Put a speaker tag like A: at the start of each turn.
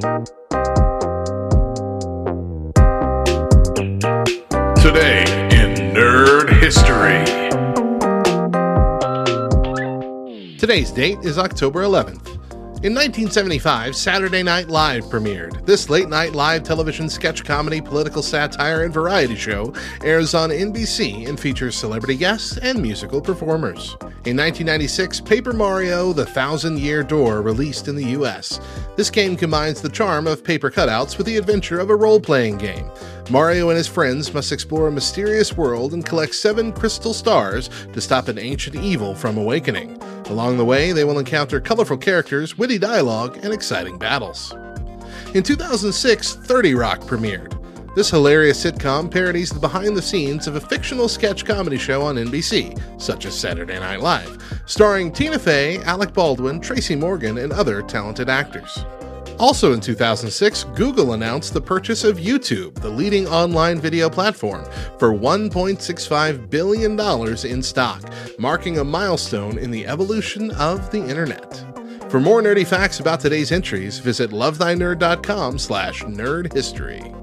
A: Today in Nerd History.
B: Today's date is October 11th. In 1975, Saturday Night Live premiered. This late night live television sketch comedy, political satire, and variety show airs on NBC and features celebrity guests and musical performers. In 1996, Paper Mario The Thousand Year Door released in the US. This game combines the charm of paper cutouts with the adventure of a role playing game. Mario and his friends must explore a mysterious world and collect seven crystal stars to stop an ancient evil from awakening. Along the way, they will encounter colorful characters, witty dialogue, and exciting battles. In 2006, 30 Rock premiered. This hilarious sitcom parodies the behind the scenes of a fictional sketch comedy show on NBC, such as Saturday Night Live, starring Tina Fey, Alec Baldwin, Tracy Morgan, and other talented actors. Also in 2006, Google announced the purchase of YouTube, the leading online video platform, for $1.65 billion in stock, marking a milestone in the evolution of the internet. For more nerdy facts about today's entries, visit lovethynerd.com slash nerdhistory.